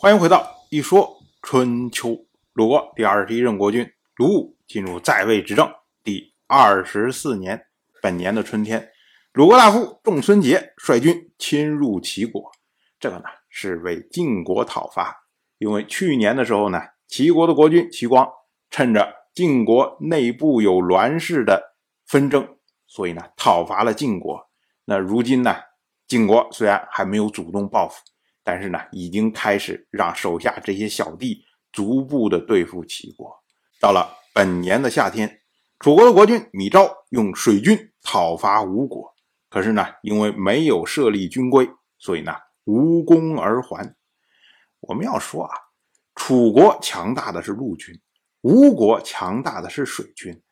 欢迎回到一说春秋。鲁国第二十一任国君鲁武进入在位执政第二十四年，本年的春天，鲁国大夫仲孙杰率军侵入齐国，这个呢是为晋国讨伐。因为去年的时候呢，齐国的国君齐光趁着晋国内部有栾氏的纷争，所以呢讨伐了晋国。那如今呢，晋国虽然还没有主动报复。但是呢，已经开始让手下这些小弟逐步的对付齐国。到了本年的夏天，楚国的国君米昭用水军讨伐吴国，可是呢，因为没有设立军规，所以呢，无功而还。我们要说啊，楚国强大的是陆军，吴国强大的是水军。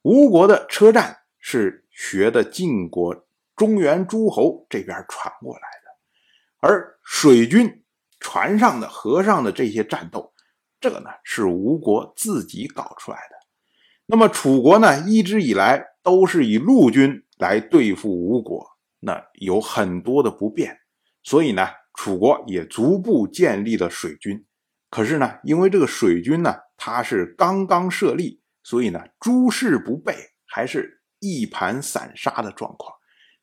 吴国的车战是学的晋国中原诸侯这边传过来。而水军船上的、河上的这些战斗，这个呢是吴国自己搞出来的。那么楚国呢，一直以来都是以陆军来对付吴国，那有很多的不便，所以呢，楚国也逐步建立了水军。可是呢，因为这个水军呢，它是刚刚设立，所以呢，诸事不备，还是一盘散沙的状况。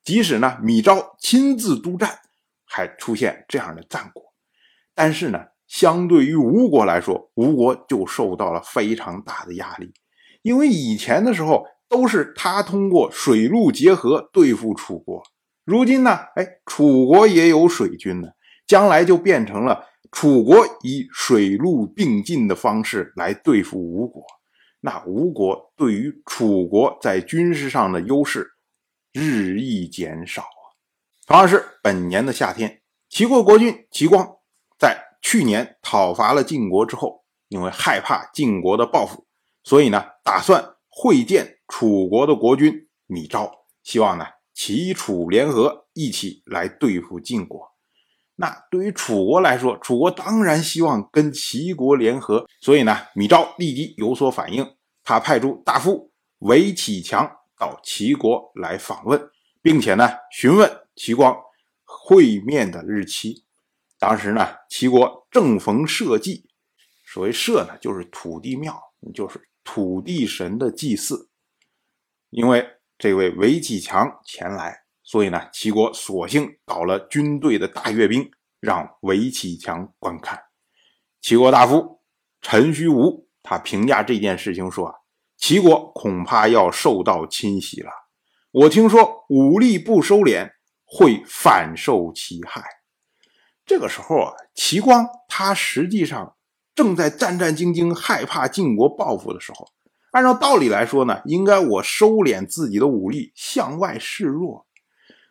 即使呢，米昭亲自督战。还出现这样的战果，但是呢，相对于吴国来说，吴国就受到了非常大的压力，因为以前的时候都是他通过水陆结合对付楚国，如今呢，哎，楚国也有水军呢，将来就变成了楚国以水陆并进的方式来对付吴国，那吴国对于楚国在军事上的优势日益减少。同样是本年的夏天，齐国国君齐光在去年讨伐了晋国之后，因为害怕晋国的报复，所以呢，打算会见楚国的国君米昭，希望呢齐楚联合一起来对付晋国。那对于楚国来说，楚国当然希望跟齐国联合，所以呢，米昭立即有所反应，他派出大夫韦启强到齐国来访问，并且呢询问。齐光会面的日期，当时呢，齐国正逢社稷，所谓社呢，就是土地庙，就是土地神的祭祀。因为这位韦启强前来，所以呢，齐国索性搞了军队的大阅兵，让韦启强观看。齐国大夫陈虚吴他评价这件事情说啊，齐国恐怕要受到侵袭了。我听说武力不收敛。会反受其害。这个时候啊，齐光他实际上正在战战兢兢，害怕晋国报复的时候。按照道理来说呢，应该我收敛自己的武力，向外示弱。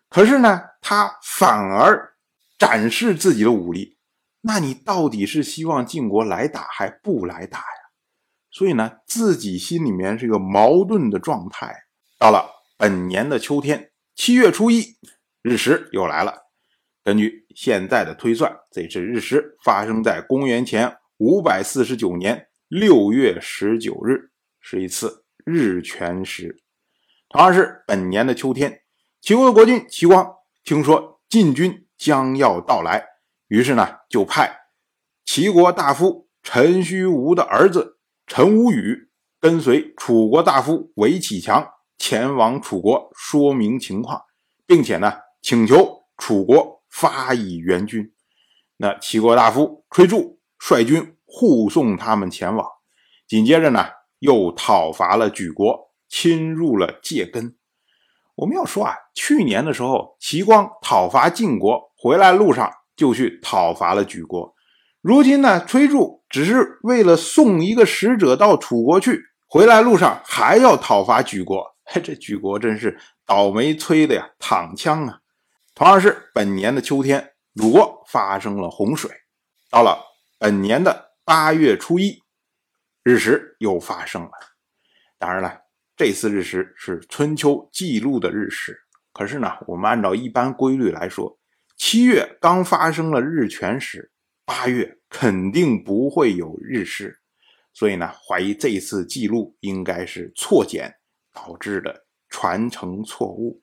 可是呢，他反而展示自己的武力。那你到底是希望晋国来打，还不来打呀？所以呢，自己心里面是一个矛盾的状态。到了本年的秋天，七月初一。日食又来了。根据现在的推算，这次日食发生在公元前五百四十九年六月十九日，是一次日全食。同样是本年的秋天，齐国的国君齐光听说晋军将要到来，于是呢，就派齐国大夫陈虚吴的儿子陈无宇跟随楚国大夫韦启强前往楚国说明情况，并且呢。请求楚国发以援军，那齐国大夫崔杼率军护送他们前往。紧接着呢，又讨伐了莒国，侵入了界根。我们要说啊，去年的时候，齐光讨伐晋国回来路上就去讨伐了莒国。如今呢，崔杼只是为了送一个使者到楚国去，回来路上还要讨伐莒国。嘿，这莒国真是倒霉催的呀，躺枪啊！同样是本年的秋天，鲁国发生了洪水。到了本年的八月初一，日食又发生了。当然了，这次日食是春秋记录的日食。可是呢，我们按照一般规律来说，七月刚发生了日全食，八月肯定不会有日食。所以呢，怀疑这次记录应该是错减导致的传承错误。